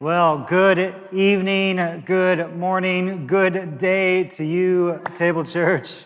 Well, good evening, good morning, good day to you, Table Church.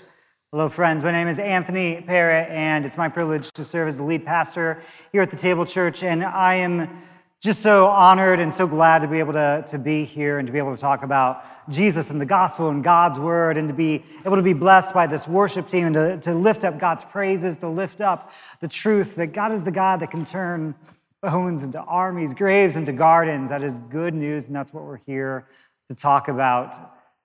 Hello, friends. My name is Anthony Parrott, and it's my privilege to serve as the lead pastor here at the Table Church. And I am just so honored and so glad to be able to, to be here and to be able to talk about Jesus and the gospel and God's word and to be able to be blessed by this worship team and to, to lift up God's praises, to lift up the truth that God is the God that can turn bones into armies, graves into gardens. That is good news, and that's what we're here to talk about.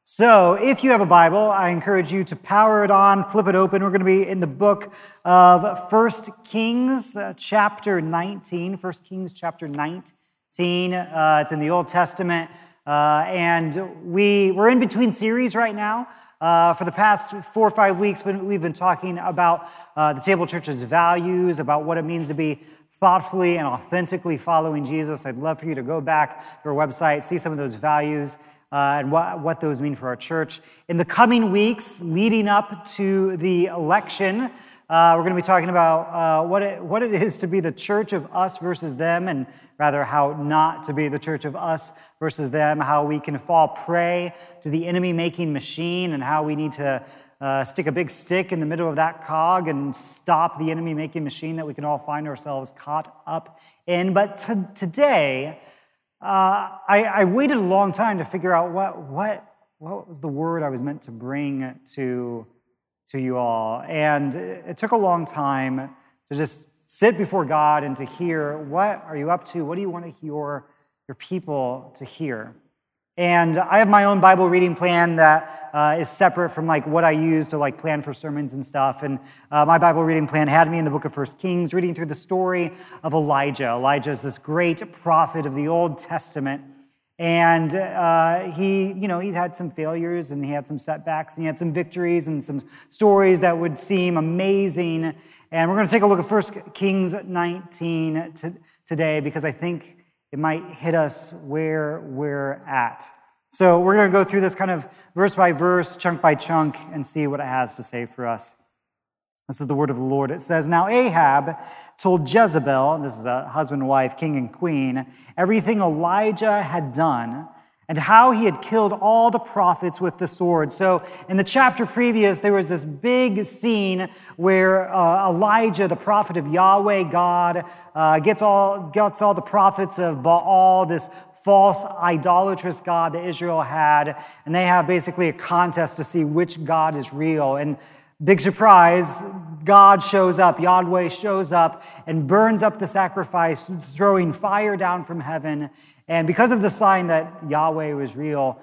So, if you have a Bible, I encourage you to power it on, flip it open. We're going to be in the book of First Kings, uh, chapter 19. First Kings, chapter 19. Uh, it's in the Old Testament. Uh, and we, we're in between series right now. Uh, for the past four or five weeks, we've been talking about uh, the Table Church's values, about what it means to be thoughtfully and authentically following Jesus. I'd love for you to go back to our website, see some of those values. Uh, and what, what those mean for our church. In the coming weeks leading up to the election, uh, we're going to be talking about uh, what, it, what it is to be the church of us versus them, and rather how not to be the church of us versus them, how we can fall prey to the enemy making machine, and how we need to uh, stick a big stick in the middle of that cog and stop the enemy making machine that we can all find ourselves caught up in. But t- today, uh, I, I, waited a long time to figure out what, what, what was the word I was meant to bring to, to you all. And it took a long time to just sit before God and to hear what are you up to? What do you want your, your people to hear? And I have my own Bible reading plan that uh, is separate from like what I use to like plan for sermons and stuff. And uh, my Bible reading plan had me in the book of First Kings, reading through the story of Elijah. Elijah is this great prophet of the Old Testament. And uh, he, you know, he had some failures and he had some setbacks and he had some victories and some stories that would seem amazing. And we're going to take a look at First Kings 19 today because I think it might hit us where we're at. So we're going to go through this kind of verse by verse, chunk by chunk, and see what it has to say for us. This is the word of the Lord. It says, Now Ahab told Jezebel, this is a husband, wife, king, and queen, everything Elijah had done and how he had killed all the prophets with the sword. So, in the chapter previous, there was this big scene where uh, Elijah, the prophet of Yahweh God, uh, gets, all, gets all the prophets of Baal, this false idolatrous God that Israel had, and they have basically a contest to see which God is real. And Big surprise, God shows up, Yahweh shows up and burns up the sacrifice, throwing fire down from heaven. And because of the sign that Yahweh was real,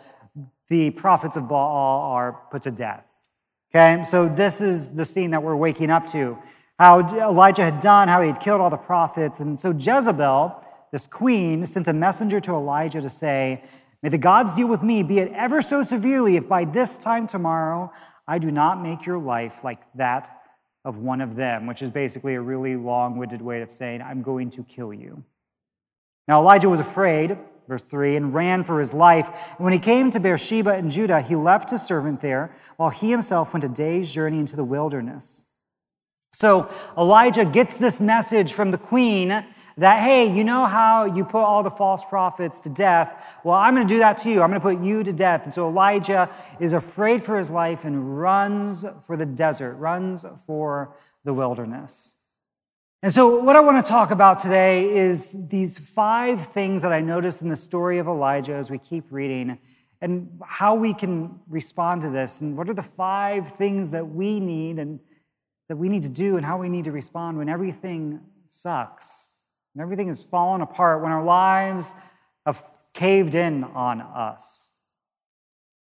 the prophets of Baal are put to death. Okay, so this is the scene that we're waking up to. How Elijah had done, how he had killed all the prophets. And so Jezebel, this queen, sent a messenger to Elijah to say, May the gods deal with me, be it ever so severely, if by this time tomorrow I do not make your life like that of one of them, which is basically a really long winded way of saying, I'm going to kill you. Now, Elijah was afraid, verse 3, and ran for his life. And when he came to Beersheba in Judah, he left his servant there, while he himself went a day's journey into the wilderness. So Elijah gets this message from the queen that, hey, you know how you put all the false prophets to death? Well, I'm going to do that to you. I'm going to put you to death. And so Elijah is afraid for his life and runs for the desert, runs for the wilderness. And so, what I want to talk about today is these five things that I noticed in the story of Elijah as we keep reading, and how we can respond to this, and what are the five things that we need and that we need to do, and how we need to respond when everything sucks and everything has fallen apart, when our lives have caved in on us.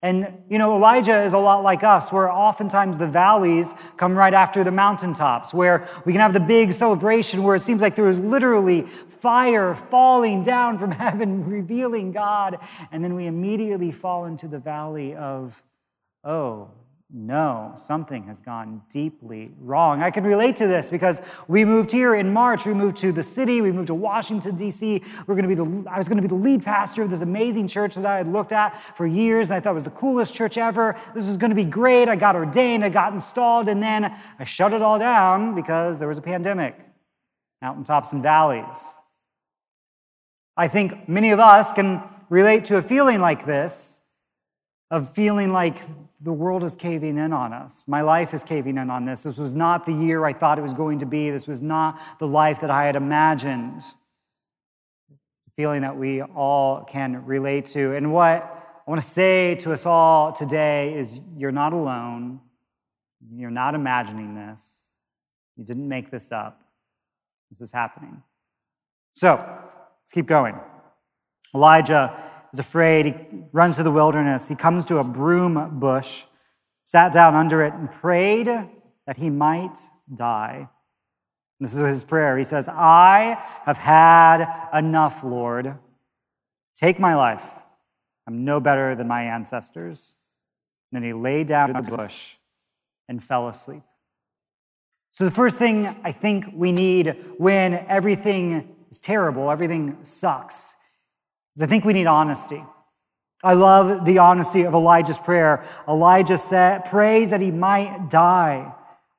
And, you know, Elijah is a lot like us, where oftentimes the valleys come right after the mountaintops, where we can have the big celebration where it seems like there is literally fire falling down from heaven, revealing God, and then we immediately fall into the valley of, oh, no, something has gone deeply wrong. I can relate to this because we moved here in March. We moved to the city. We moved to Washington, D.C. We're going to be the, I was going to be the lead pastor of this amazing church that I had looked at for years, and I thought was the coolest church ever. This was going to be great. I got ordained, I got installed, and then I shut it all down because there was a pandemic, mountaintops and valleys. I think many of us can relate to a feeling like this of feeling like the world is caving in on us. My life is caving in on this. This was not the year I thought it was going to be. This was not the life that I had imagined. The feeling that we all can relate to. And what I want to say to us all today is you're not alone. You're not imagining this. You didn't make this up. This is happening. So, let's keep going. Elijah is afraid. He runs to the wilderness. He comes to a broom bush, sat down under it, and prayed that he might die. This is his prayer. He says, I have had enough, Lord. Take my life. I'm no better than my ancestors. And then he lay down in the bush and fell asleep. So, the first thing I think we need when everything is terrible, everything sucks, is I think we need honesty. I love the honesty of Elijah's prayer. Elijah said, prays that he might die.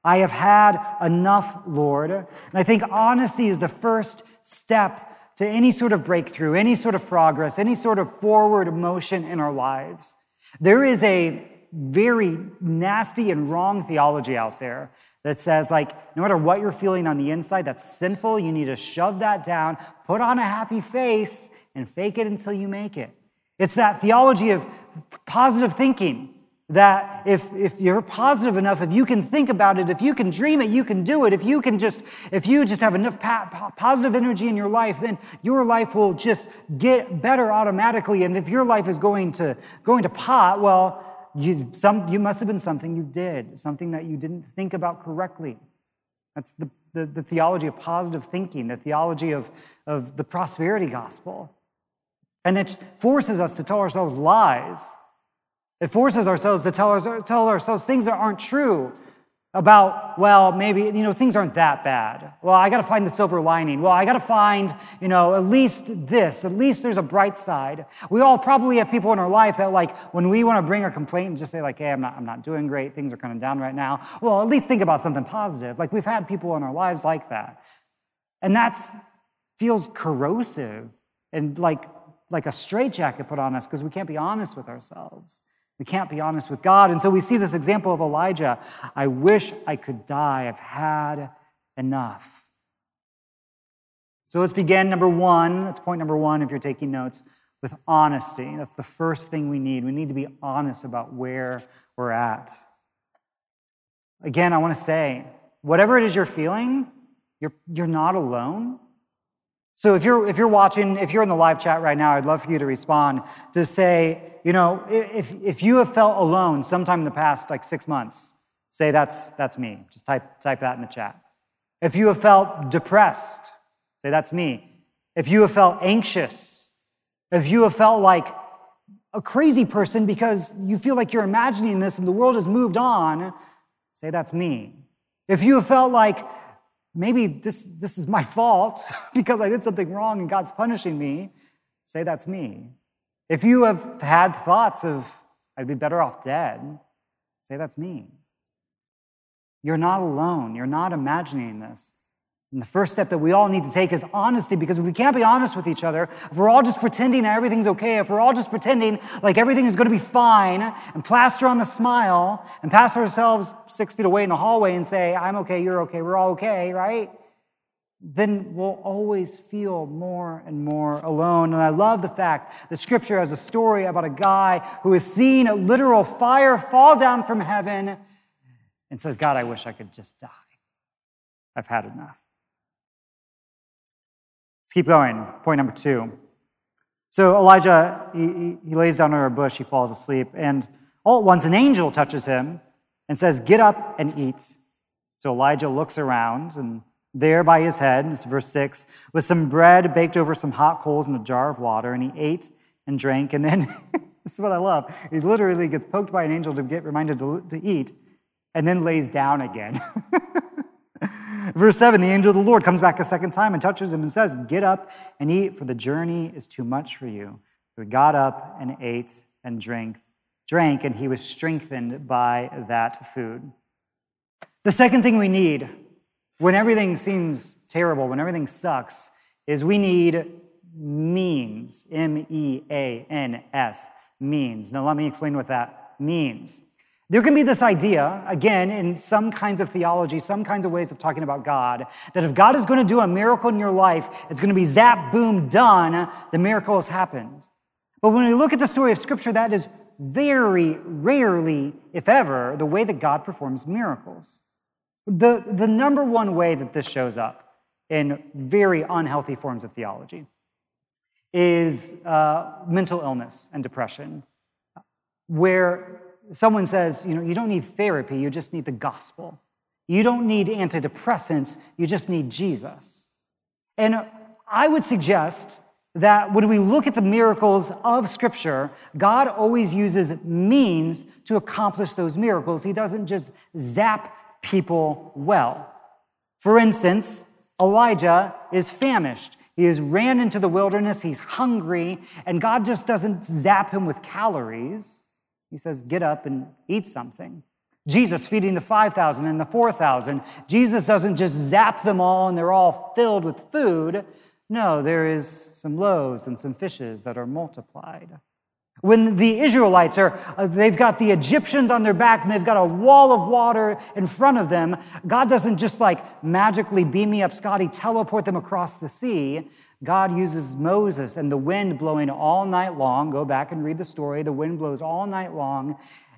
I have had enough, Lord. And I think honesty is the first step to any sort of breakthrough, any sort of progress, any sort of forward motion in our lives. There is a very nasty and wrong theology out there that says, like, no matter what you're feeling on the inside that's sinful, you need to shove that down, put on a happy face, and fake it until you make it. It's that theology of positive thinking that if, if you're positive enough, if you can think about it, if you can dream it, you can do it. If you can just, if you just have enough positive energy in your life, then your life will just get better automatically. And if your life is going to, going to pot, well, you, some, you must have been something you did, something that you didn't think about correctly. That's the, the, the theology of positive thinking, the theology of, of the prosperity gospel. And it forces us to tell ourselves lies. It forces ourselves to tell, our, tell ourselves things that aren't true about, well, maybe, you know, things aren't that bad. Well, I got to find the silver lining. Well, I got to find, you know, at least this. At least there's a bright side. We all probably have people in our life that, like, when we want to bring a complaint and just say, like, hey, I'm not, I'm not doing great. Things are kind of down right now. Well, at least think about something positive. Like, we've had people in our lives like that. And that feels corrosive and like, like a straitjacket put on us because we can't be honest with ourselves. We can't be honest with God. And so we see this example of Elijah. I wish I could die. I've had enough. So let's begin. Number one, that's point number one if you're taking notes, with honesty. That's the first thing we need. We need to be honest about where we're at. Again, I want to say, whatever it is you're feeling, you're, you're not alone. So if you're, if you're watching, if you're in the live chat right now, I'd love for you to respond to say, you know, if, if you have felt alone sometime in the past like six months, say that's, that's me. Just type, type that in the chat. If you have felt depressed, say that's me. If you have felt anxious, if you have felt like a crazy person because you feel like you're imagining this and the world has moved on, say that's me. If you have felt like maybe this, this is my fault because I did something wrong and God's punishing me, say that's me. If you have had thoughts of, I'd be better off dead, say that's me. You're not alone. You're not imagining this. And the first step that we all need to take is honesty because if we can't be honest with each other, if we're all just pretending that everything's okay, if we're all just pretending like everything is going to be fine and plaster on the smile and pass ourselves six feet away in the hallway and say, I'm okay, you're okay, we're all okay, right? Then we'll always feel more and more alone. And I love the fact that scripture has a story about a guy who has seen a literal fire fall down from heaven and says, God, I wish I could just die. I've had enough. Let's keep going. Point number two. So Elijah, he, he lays down under a bush, he falls asleep, and all at once an angel touches him and says, Get up and eat. So Elijah looks around, and there by his head, this is verse 6, was some bread baked over some hot coals in a jar of water, and he ate and drank, and then, this is what I love, he literally gets poked by an angel to get reminded to, to eat, and then lays down again. Verse 7 the angel of the Lord comes back a second time and touches him and says, Get up and eat, for the journey is too much for you. So he got up and ate and drank, drank, and he was strengthened by that food. The second thing we need when everything seems terrible, when everything sucks, is we need means. M E A N S, means. Now, let me explain what that means. There can be this idea, again, in some kinds of theology, some kinds of ways of talking about God, that if God is going to do a miracle in your life, it's going to be zap, boom, done, the miracle has happened. But when we look at the story of Scripture, that is very rarely, if ever, the way that God performs miracles. The, the number one way that this shows up in very unhealthy forms of theology is uh, mental illness and depression, where someone says, you know, you don't need therapy, you just need the gospel. You don't need antidepressants, you just need Jesus. And I would suggest that when we look at the miracles of Scripture, God always uses means to accomplish those miracles. He doesn't just zap people well. For instance, Elijah is famished. He has ran into the wilderness, he's hungry, and God just doesn't zap him with calories. He says, Get up and eat something. Jesus feeding the 5,000 and the 4,000. Jesus doesn't just zap them all and they're all filled with food. No, there is some loaves and some fishes that are multiplied. When the Israelites are, uh, they've got the Egyptians on their back and they've got a wall of water in front of them, God doesn't just like magically beam me up, Scotty, teleport them across the sea. God uses Moses and the wind blowing all night long. Go back and read the story. The wind blows all night long,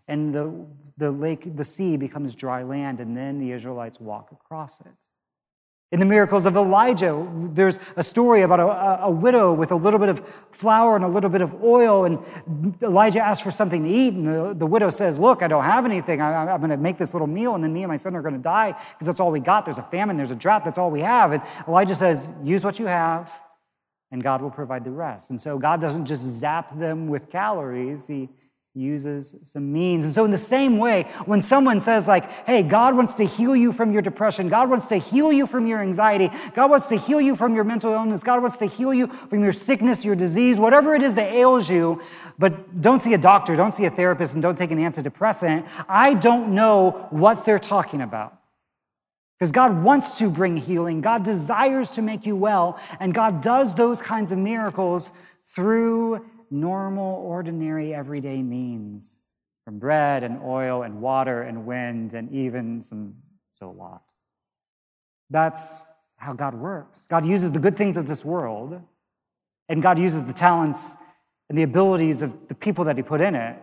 and the, the lake, the sea becomes dry land, and then the Israelites walk across it. In the miracles of Elijah, there's a story about a, a, widow with a little bit of flour and a little bit of oil, and Elijah asks for something to eat, and the, the widow says, Look, I don't have anything. I, I'm going to make this little meal, and then me and my son are going to die because that's all we got. There's a famine, there's a drought, that's all we have. And Elijah says, Use what you have, and God will provide the rest. And so God doesn't just zap them with calories, He uses some means. And so, in the same way, when someone says, like, hey, God wants to heal you from your depression, God wants to heal you from your anxiety, God wants to heal you from your mental illness, God wants to heal you from your sickness, your disease, whatever it is that ails you, but don't see a doctor, don't see a therapist, and don't take an antidepressant, I don't know what they're talking about. Because God wants to bring healing, God desires to make you well, and God does those kinds of miracles through normal, ordinary, everyday means from bread and oil and water and wind and even some so zoloft. That's how God works. God uses the good things of this world, and God uses the talents and the abilities of the people that He put in it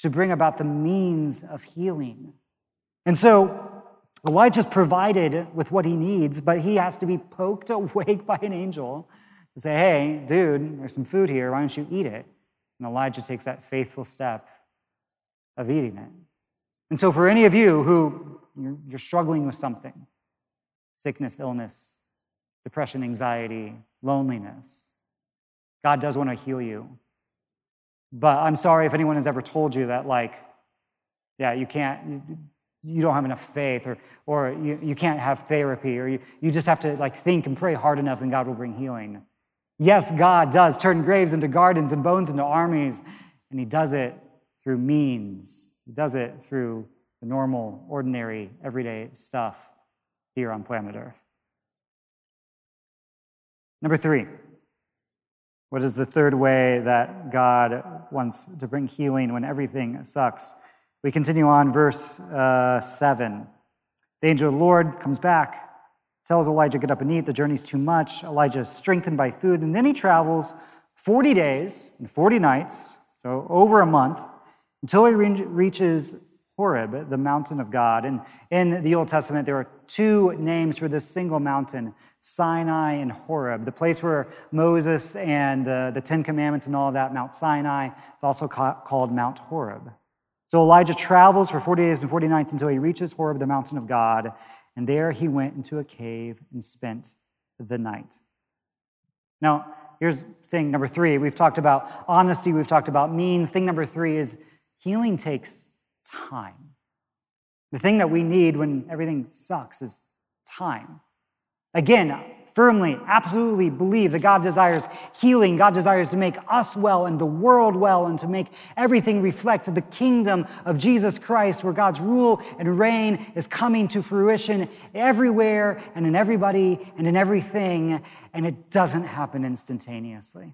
to bring about the means of healing. And so, Elijah's provided with what he needs, but he has to be poked awake by an angel to say, hey, dude, there's some food here. Why don't you eat it? And Elijah takes that faithful step of eating it. And so, for any of you who you're, struggling with something sickness, illness, depression, anxiety, loneliness God does want to heal you. But I'm sorry if anyone has ever told you that, like, yeah, you can't, you don't have enough faith or, or you, you can't have therapy or you, you just have to like think and pray hard enough and god will bring healing yes god does turn graves into gardens and bones into armies and he does it through means. He does it through the normal ordinary everyday stuff here on planet earth. Number three what is the third way that god wants to bring healing when everything sucks? We continue on, verse uh, 7. The angel of the Lord comes back, tells Elijah, Get up and eat. The journey's too much. Elijah is strengthened by food, and then he travels 40 days and 40 nights, so over a month, until he re- reaches Horeb, the mountain of God. And in the Old Testament, there are two names for this single mountain Sinai and Horeb, the place where Moses and the Ten Commandments and all of that, Mount Sinai, is also ca- called Mount Horeb. So Elijah travels for 40 days and 40 nights until he reaches Horeb, the mountain of God, and there he went into a cave and spent the night. Now, here's thing number three. We've talked about honesty, we've talked about means. Thing number three is healing takes time. The thing that we need when everything sucks is time. Again, firmly, absolutely believe that God desires healing. God desires to make us well and the world well and to make everything reflect the kingdom of Jesus Christ, where God's rule and reign is coming to fruition everywhere and in everybody and in everything. And it doesn't happen instantaneously.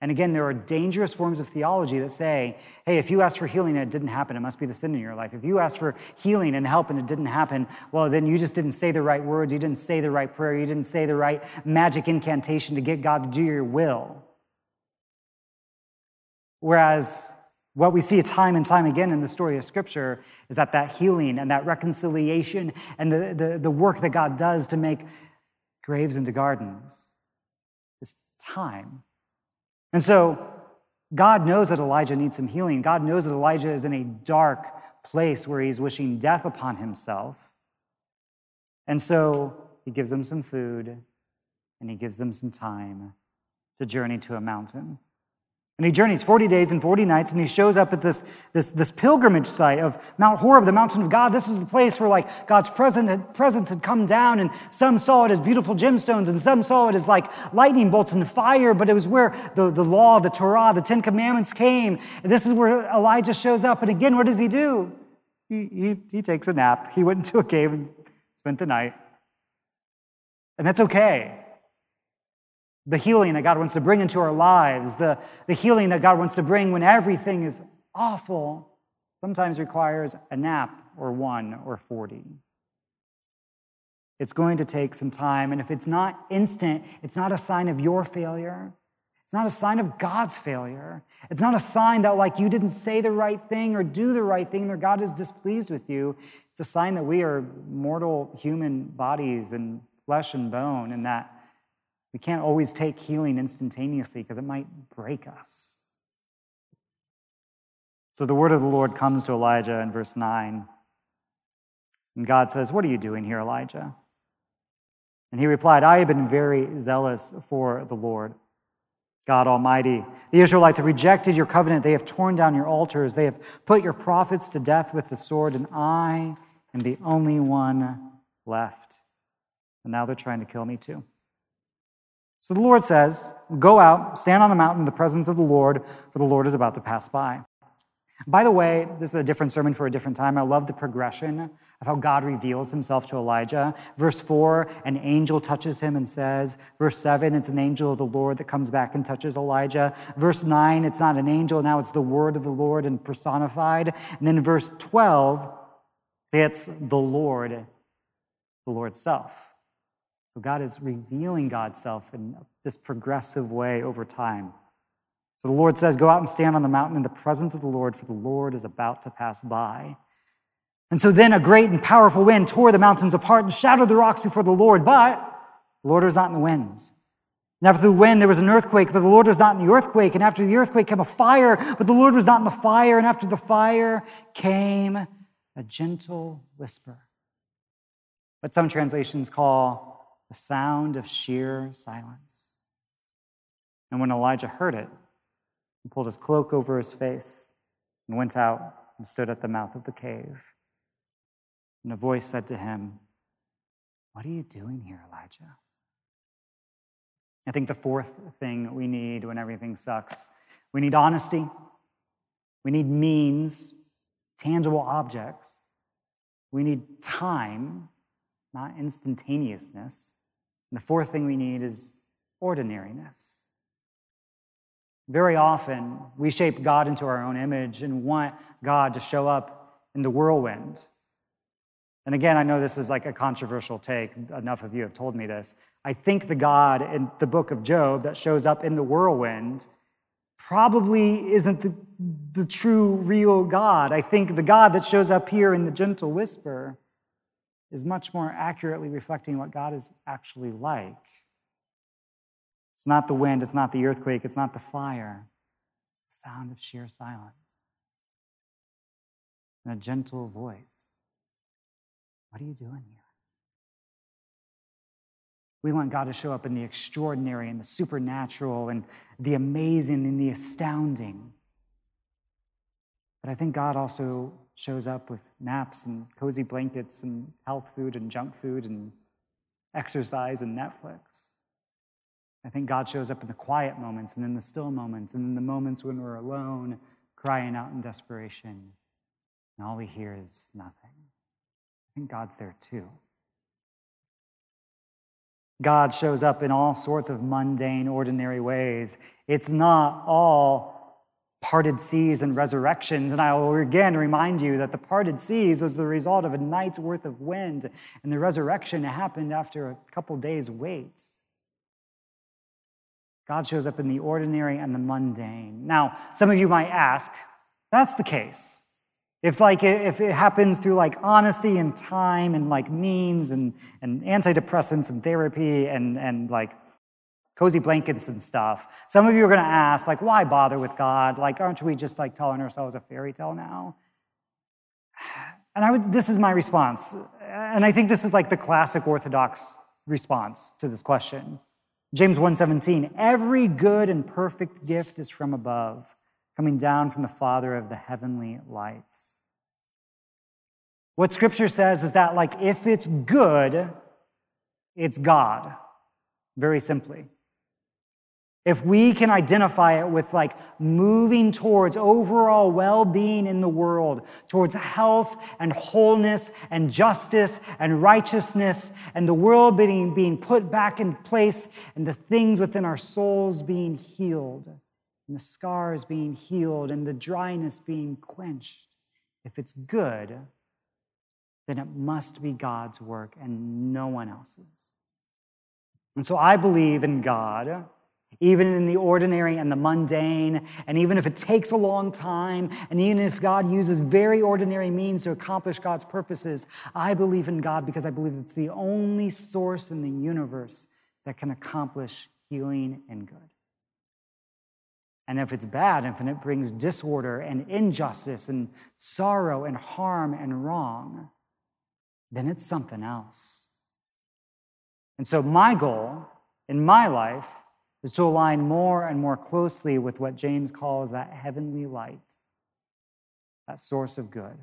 And again, there are dangerous forms of theology that say, hey, if you asked for healing and it didn't happen, it must be the sin in your life. If you asked for healing and help and it didn't happen, well, then you just didn't say the right words, you didn't say the right prayer, you didn't say the right magic incantation to get God to do your will. Whereas what we see time and time again in the story of Scripture is that that healing and that reconciliation and the, the, the work that God does to make graves into gardens is time and so God knows that Elijah needs some healing. God knows that Elijah is in a dark place where he's wishing death upon himself. And so he gives them some food and he gives them some time to journey to a mountain. And he journeys 40 days and 40 nights, and he shows up at this, this, this pilgrimage site of Mount Horeb, the mountain of God. This was the place where like God's presence had, presence had come down, and some saw it as beautiful gemstones, and some saw it as like lightning bolts and fire, but it was where the, the law, the Torah, the Ten Commandments came. And this is where Elijah shows up. And again, what does he do? He, he, he takes a nap. He went into a cave and spent the night. And that's okay the healing that God wants to bring into our lives, the, the healing that God wants to bring when everything is awful, sometimes requires a nap or one or 40. It's going to take some time, and if it's not instant, it's not a sign of your failure. It's not a sign of God's failure. It's not a sign that, like, you didn't say the right thing or do the right thing, or God is displeased with you. It's a sign that we are mortal human bodies and flesh and bone, and that we can't always take healing instantaneously because it might break us. So the word of the Lord comes to Elijah in verse 9. And God says, What are you doing here, Elijah? And he replied, I have been very zealous for the Lord, God Almighty. The Israelites have rejected your covenant. They have torn down your altars. They have put your prophets to death with the sword, and I am the only one left. And now they're trying to kill me too. So the Lord says, Go out, stand on the mountain in the presence of the Lord, for the Lord is about to pass by. By the way, this is a different sermon for a different time. I love the progression of how God reveals himself to Elijah. Verse 4, an angel touches him and says. Verse 7, it's an angel of the Lord that comes back and touches Elijah. Verse 9, it's not an angel, now it's the word of the Lord and personified. And then verse 12, it's the Lord, the Lord's self. So God is revealing God's self in this progressive way over time. So the Lord says, Go out and stand on the mountain in the presence of the Lord, for the Lord is about to pass by. And so then a great and powerful wind tore the mountains apart and shattered the rocks before the Lord, but the Lord was not in the wind. And after the wind, there was an earthquake, but the Lord was not in the earthquake. And after the earthquake came a fire, but the Lord was not in the fire. And after the fire came a gentle whisper. What some translations call the sound of sheer silence. And when Elijah heard it, he pulled his cloak over his face and went out and stood at the mouth of the cave. And a voice said to him, What are you doing here, Elijah? I think the fourth thing we need when everything sucks we need honesty, we need means, tangible objects, we need time, not instantaneousness. And the fourth thing we need is ordinariness. Very often, we shape God into our own image and want God to show up in the whirlwind. And again, I know this is like a controversial take. Enough of you have told me this. I think the God in the book of Job that shows up in the whirlwind probably isn't the, the true, real God. I think the God that shows up here in the gentle whisper is much more accurately reflecting what God is actually like. It's not the wind, it's not the earthquake, it's not the fire, it's the sound of sheer silence and a gentle voice. What are you doing here? We want God to show up in the extraordinary and the supernatural and the amazing and the astounding. But I think God also shows up with naps and cozy blankets and health food and junk food and exercise and Netflix. I think God shows up in the quiet moments and in the still moments and in the moments when we're alone, crying out in desperation, and all we hear is nothing. I think God's there too. God shows up in all sorts of mundane, ordinary ways. It's not all parted seas and resurrections. And I will again remind you that the parted seas was the result of a night's worth of wind, and the resurrection happened after a couple days' wait. God shows up in the ordinary and the mundane. Now, some of you might ask, that's the case. If like if it happens through like honesty and time and like means and, and antidepressants and therapy and, and like cozy blankets and stuff. Some of you are going to ask, like, why bother with God? Like, aren't we just like telling ourselves a fairy tale now? And I would, this is my response. And I think this is like the classic Orthodox response to this question. James 1:17, every good and perfect gift is from above, coming down from the Father of the heavenly lights. What scripture says is that like if it's good, it's God. Very simply. If we can identify it with like moving towards overall well being in the world, towards health and wholeness and justice and righteousness, and the world being, being put back in place, and the things within our souls being healed, and the scars being healed, and the dryness being quenched, if it's good, then it must be God's work and no one else's. And so I believe in God even in the ordinary and the mundane, and even if it takes a long time, and even if God uses very ordinary means to accomplish God's purposes, I believe in God because I believe it's the only source in the universe that can accomplish healing and good. And if it's bad, if it brings disorder and injustice and sorrow and harm and wrong, then it's something else. And so, my goal in my life is to align more and more closely with what James calls that heavenly light, that source of good.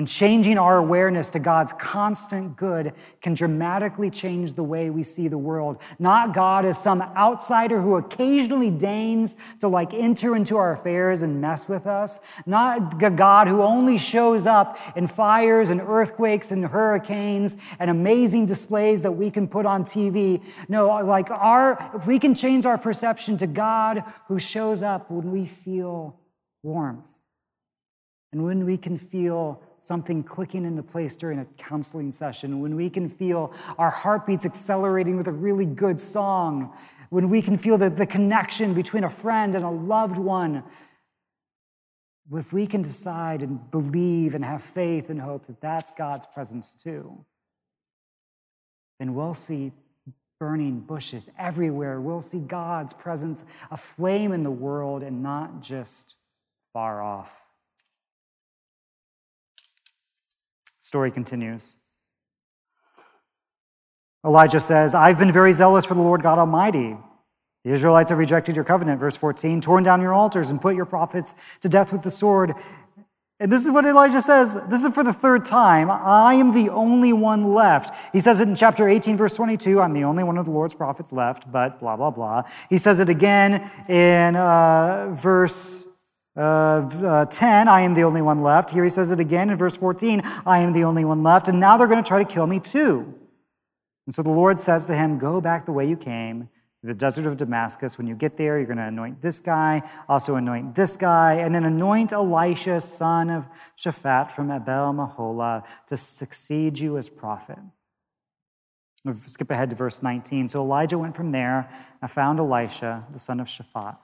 And changing our awareness to God's constant good can dramatically change the way we see the world. Not God as some outsider who occasionally deigns to like enter into our affairs and mess with us. Not a God who only shows up in fires and earthquakes and hurricanes and amazing displays that we can put on TV. No, like our, if we can change our perception to God who shows up when we feel warmth and when we can feel something clicking into place during a counseling session, when we can feel our heartbeats accelerating with a really good song, when we can feel the, the connection between a friend and a loved one, if we can decide and believe and have faith and hope that that's God's presence too, then we'll see burning bushes everywhere. We'll see God's presence aflame in the world and not just far off. Story continues. Elijah says, I've been very zealous for the Lord God Almighty. The Israelites have rejected your covenant, verse 14, torn down your altars and put your prophets to death with the sword. And this is what Elijah says. This is for the third time. I am the only one left. He says it in chapter 18, verse 22. I'm the only one of the Lord's prophets left, but blah, blah, blah. He says it again in uh, verse uh, uh, 10, I am the only one left. Here he says it again in verse 14, I am the only one left. And now they're going to try to kill me too. And so the Lord says to him, Go back the way you came, the desert of Damascus. When you get there, you're going to anoint this guy, also anoint this guy, and then anoint Elisha, son of Shaphat from Abel Meholah, to succeed you as prophet. Skip ahead to verse 19. So Elijah went from there and found Elisha, the son of Shaphat.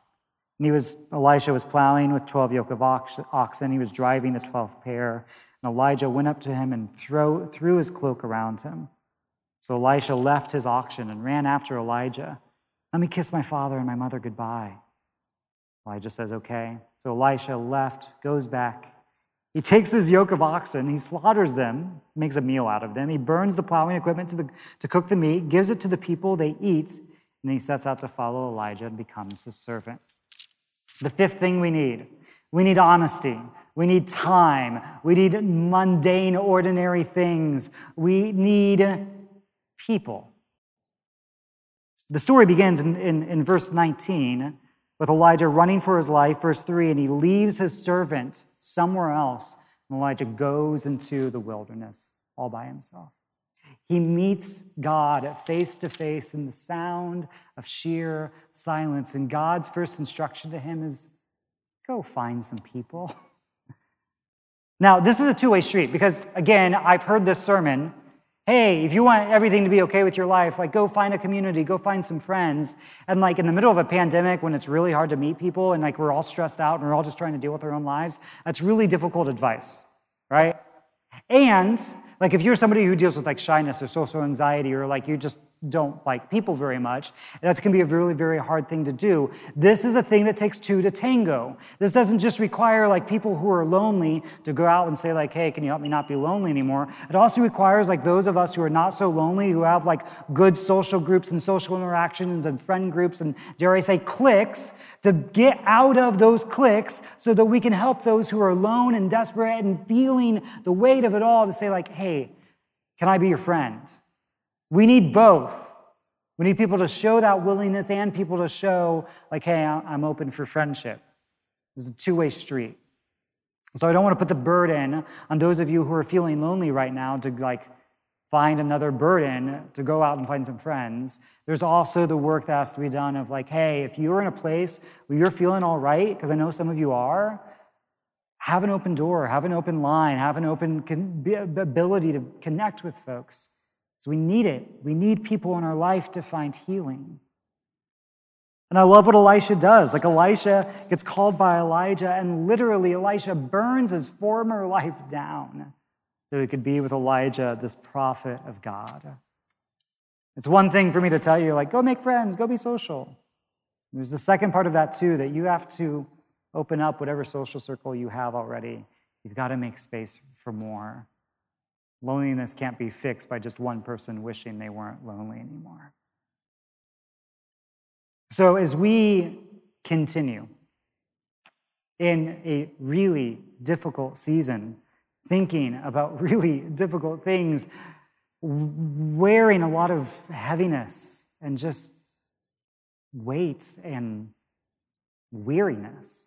And he was, Elisha was plowing with 12 yoke of oxen. He was driving the 12th pair. And Elijah went up to him and throw, threw his cloak around him. So Elisha left his oxen and ran after Elijah. Let me kiss my father and my mother goodbye. Elijah says, okay. So Elisha left, goes back. He takes his yoke of oxen, he slaughters them, makes a meal out of them. He burns the plowing equipment to, the, to cook the meat, gives it to the people, they eat, and he sets out to follow Elijah and becomes his servant. The fifth thing we need we need honesty. We need time. We need mundane, ordinary things. We need people. The story begins in, in, in, verse 19 with Elijah running for his life. Verse 3 and he leaves his servant somewhere else. And Elijah goes into the wilderness all by himself. He meets God face to face in the sound of sheer silence. And God's first instruction to him is go find some people. Now, this is a two way street because, again, I've heard this sermon. Hey, if you want everything to be okay with your life, like go find a community, go find some friends. And like in the middle of a pandemic when it's really hard to meet people and like we're all stressed out and we're all just trying to deal with our own lives, that's really difficult advice, right? And like if you're somebody who deals with like shyness or social anxiety or like you just don't like people very much, that's going to be a really, very hard thing to do. This is a thing that takes two to tango. This doesn't just require like people who are lonely to go out and say like, hey, can you help me not be lonely anymore? It also requires like those of us who are not so lonely, who have like good social groups and social interactions and friend groups and dare I say cliques, to get out of those cliques so that we can help those who are alone and desperate and feeling the weight of it all to say like, hey, can I be your friend? We need both. We need people to show that willingness and people to show, like, hey, I'm open for friendship. It's a two way street. So I don't want to put the burden on those of you who are feeling lonely right now to like find another burden to go out and find some friends. There's also the work that has to be done of like, hey, if you're in a place where you're feeling all right, because I know some of you are, have an open door, have an open line, have an open ability to connect with folks. So we need it. We need people in our life to find healing. And I love what Elisha does. Like Elisha gets called by Elijah, and literally, Elisha burns his former life down so he could be with Elijah, this prophet of God. It's one thing for me to tell you, like, go make friends, go be social. There's the second part of that, too, that you have to open up whatever social circle you have already. You've got to make space for more. Loneliness can't be fixed by just one person wishing they weren't lonely anymore. So, as we continue in a really difficult season, thinking about really difficult things, wearing a lot of heaviness and just weight and weariness,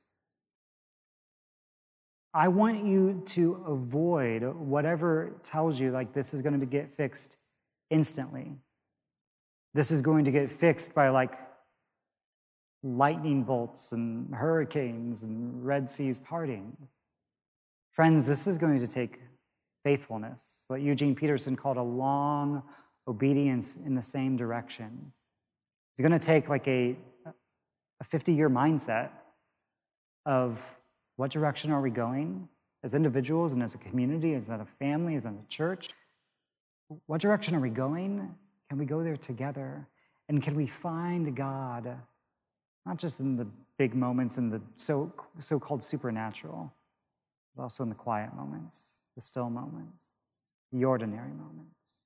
I want you to avoid whatever tells you like this is going to get fixed instantly. This is going to get fixed by like lightning bolts and hurricanes and Red Seas parting. Friends, this is going to take faithfulness, what Eugene Peterson called a long obedience in the same direction. It's going to take like a, a 50 year mindset of what direction are we going as individuals and as a community, as a family, as a church? What direction are we going? Can we go there together? And can we find God, not just in the big moments in the so, so-called supernatural, but also in the quiet moments, the still moments, the ordinary moments?